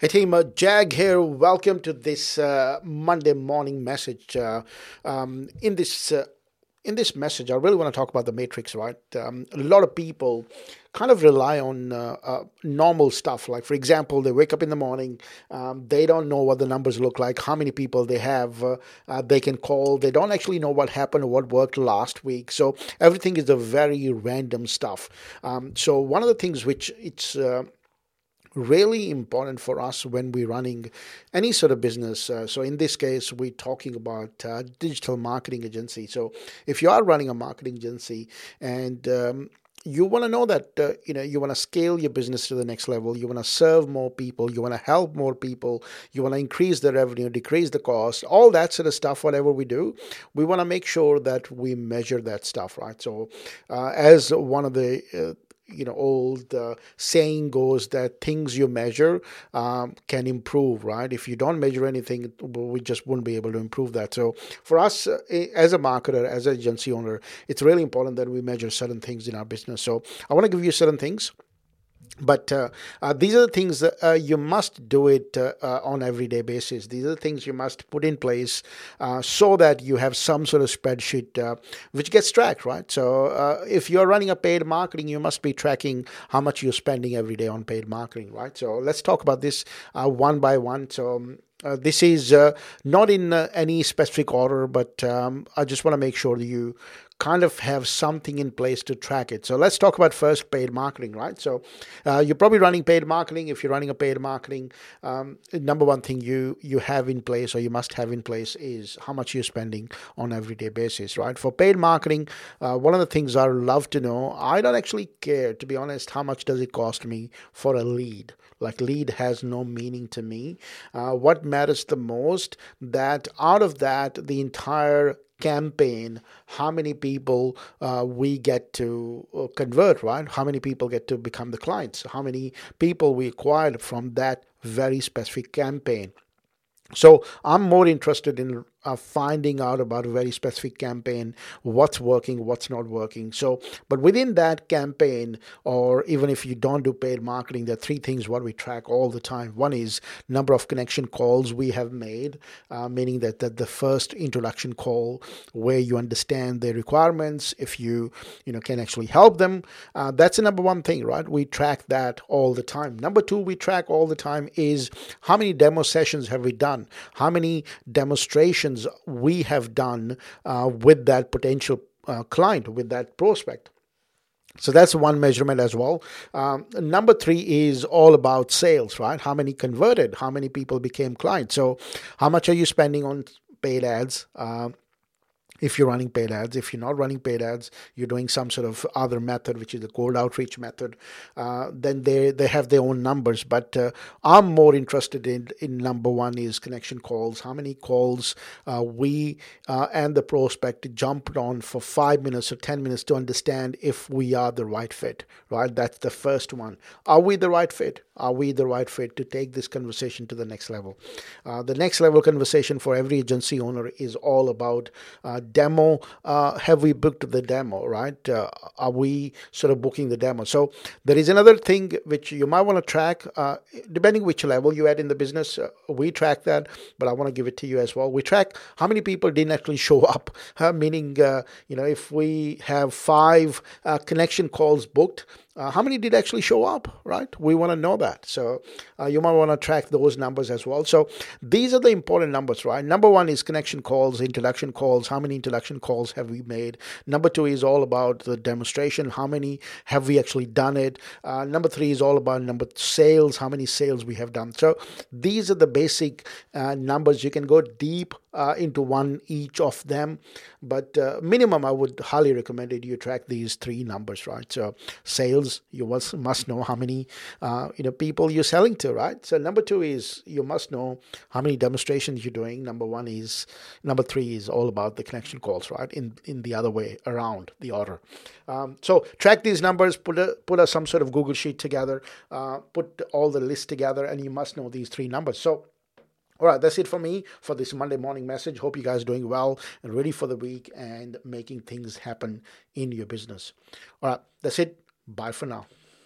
Hey team, uh, Jag here. Welcome to this uh, Monday morning message. Uh, um, in this uh, in this message, I really want to talk about the metrics. Right, um, a lot of people kind of rely on uh, uh, normal stuff. Like for example, they wake up in the morning, um, they don't know what the numbers look like, how many people they have, they can call. They don't actually know what happened or what worked last week. So everything is a very random stuff. Um, so one of the things which it's really important for us when we're running any sort of business. Uh, so in this case, we're talking about uh, digital marketing agency. So if you are running a marketing agency and um, you want to know that uh, you know you want to scale your business to the next level you want to serve more people you want to help more people you want to increase the revenue decrease the cost all that sort of stuff whatever we do we want to make sure that we measure that stuff right so uh, as one of the uh, you know old uh, saying goes that things you measure um, can improve right? If you don't measure anything we just wouldn't be able to improve that. So for us uh, as a marketer as an agency owner it's really important that we measure certain things in our business. So i want to give you certain things but uh, uh, these are the things that uh, you must do it uh, uh, on everyday basis. These are the things you must put in place uh, so that you have some sort of spreadsheet which gets tracked right? So if you're running a paid marketing you must be tracking how much you're spending every day on paid marketing right? So let's talk about this one by one. So um, uh, this is uh, not in uh, any specific order, but um, I just want to make sure that you kind of have something in place to track it. So let's talk about first paid marketing, right? So uh, you're probably running paid marketing. If you're running a paid marketing, um, number one thing you you have in place or you must have in place is how much you're spending on everyday basis, right? For paid marketing, uh, one of the things I love to know, I don't actually care to be honest. How much does it cost me for a lead? Like lead has no meaning to me. Uh, what matters the most that out of that the entire campaign how many people uh, we get to uh, convert right? How many people get to become the clients? How many people we acquired from that very specific campaign so i'm more interested in uh, finding out about a very specific campaign, what's working, what's not working. So, but within that campaign, or even if you don't do paid marketing, there are three things what we track all the time. One is number of connection calls we have made, uh, meaning that, that the first introduction call where you understand their requirements, if you you know can actually help them. Uh, that's the number one thing, right? We track that all the time. Number two, we track all the time is how many demo sessions have we done, how many demonstrations we have done uh, with that potential uh, client, with that prospect. So that's one measurement as well. Um, number three is all about sales, right? How many converted? How many people became clients? So, how much are you spending on paid ads? Uh, if you're running paid ads. If you're not running paid ads, you're doing some sort of other method, which is the cold outreach method. Uh, then they they have their own numbers. But uh, I'm more interested in in number one is connection calls. How many calls uh, we uh, and the prospect jumped on for five minutes or ten minutes to understand if we are the right fit. Right, that's the first one. Are we the right fit? Are we the right fit to take this conversation to the next level? Uh, the next level conversation for every agency owner is all about uh, demo. Uh, have we booked the demo, right? Uh, are we sort of booking the demo? So there is another thing which you might want to track, uh, depending which level you're at in the business. Uh, we track that, but I want to give it to you as well. We track how many people didn't actually show up, meaning, you know, if we have five connection calls booked, uh, how many did actually show up, right? We want to know that. So uh, you might want to track those numbers as well. So these are the important numbers, right? Number one is connection calls, introduction calls. How many introduction calls have we made? Number two is all about the demonstration. How many have we actually done it? Uh, number three is all about number sales. How many sales we have done? So these are the basic uh, numbers. You can go deep uh, into one each of them. But uh, minimum, I would highly recommend it. You track these three numbers, right? So sales, you must know how many uh, you know people you're selling to, right? So number two is you must know how many demonstrations you're doing. Number one is number three is all about the connection calls, right? In in the other way around the order. Um, so track these numbers, put a, put a, some sort of Google sheet together, uh, put all the list together, and you must know these three numbers. So all right, that's it for me for this Monday morning message. Hope you guys doing well and ready for the week and making things happen in your business. All right, that's it. Bye for now.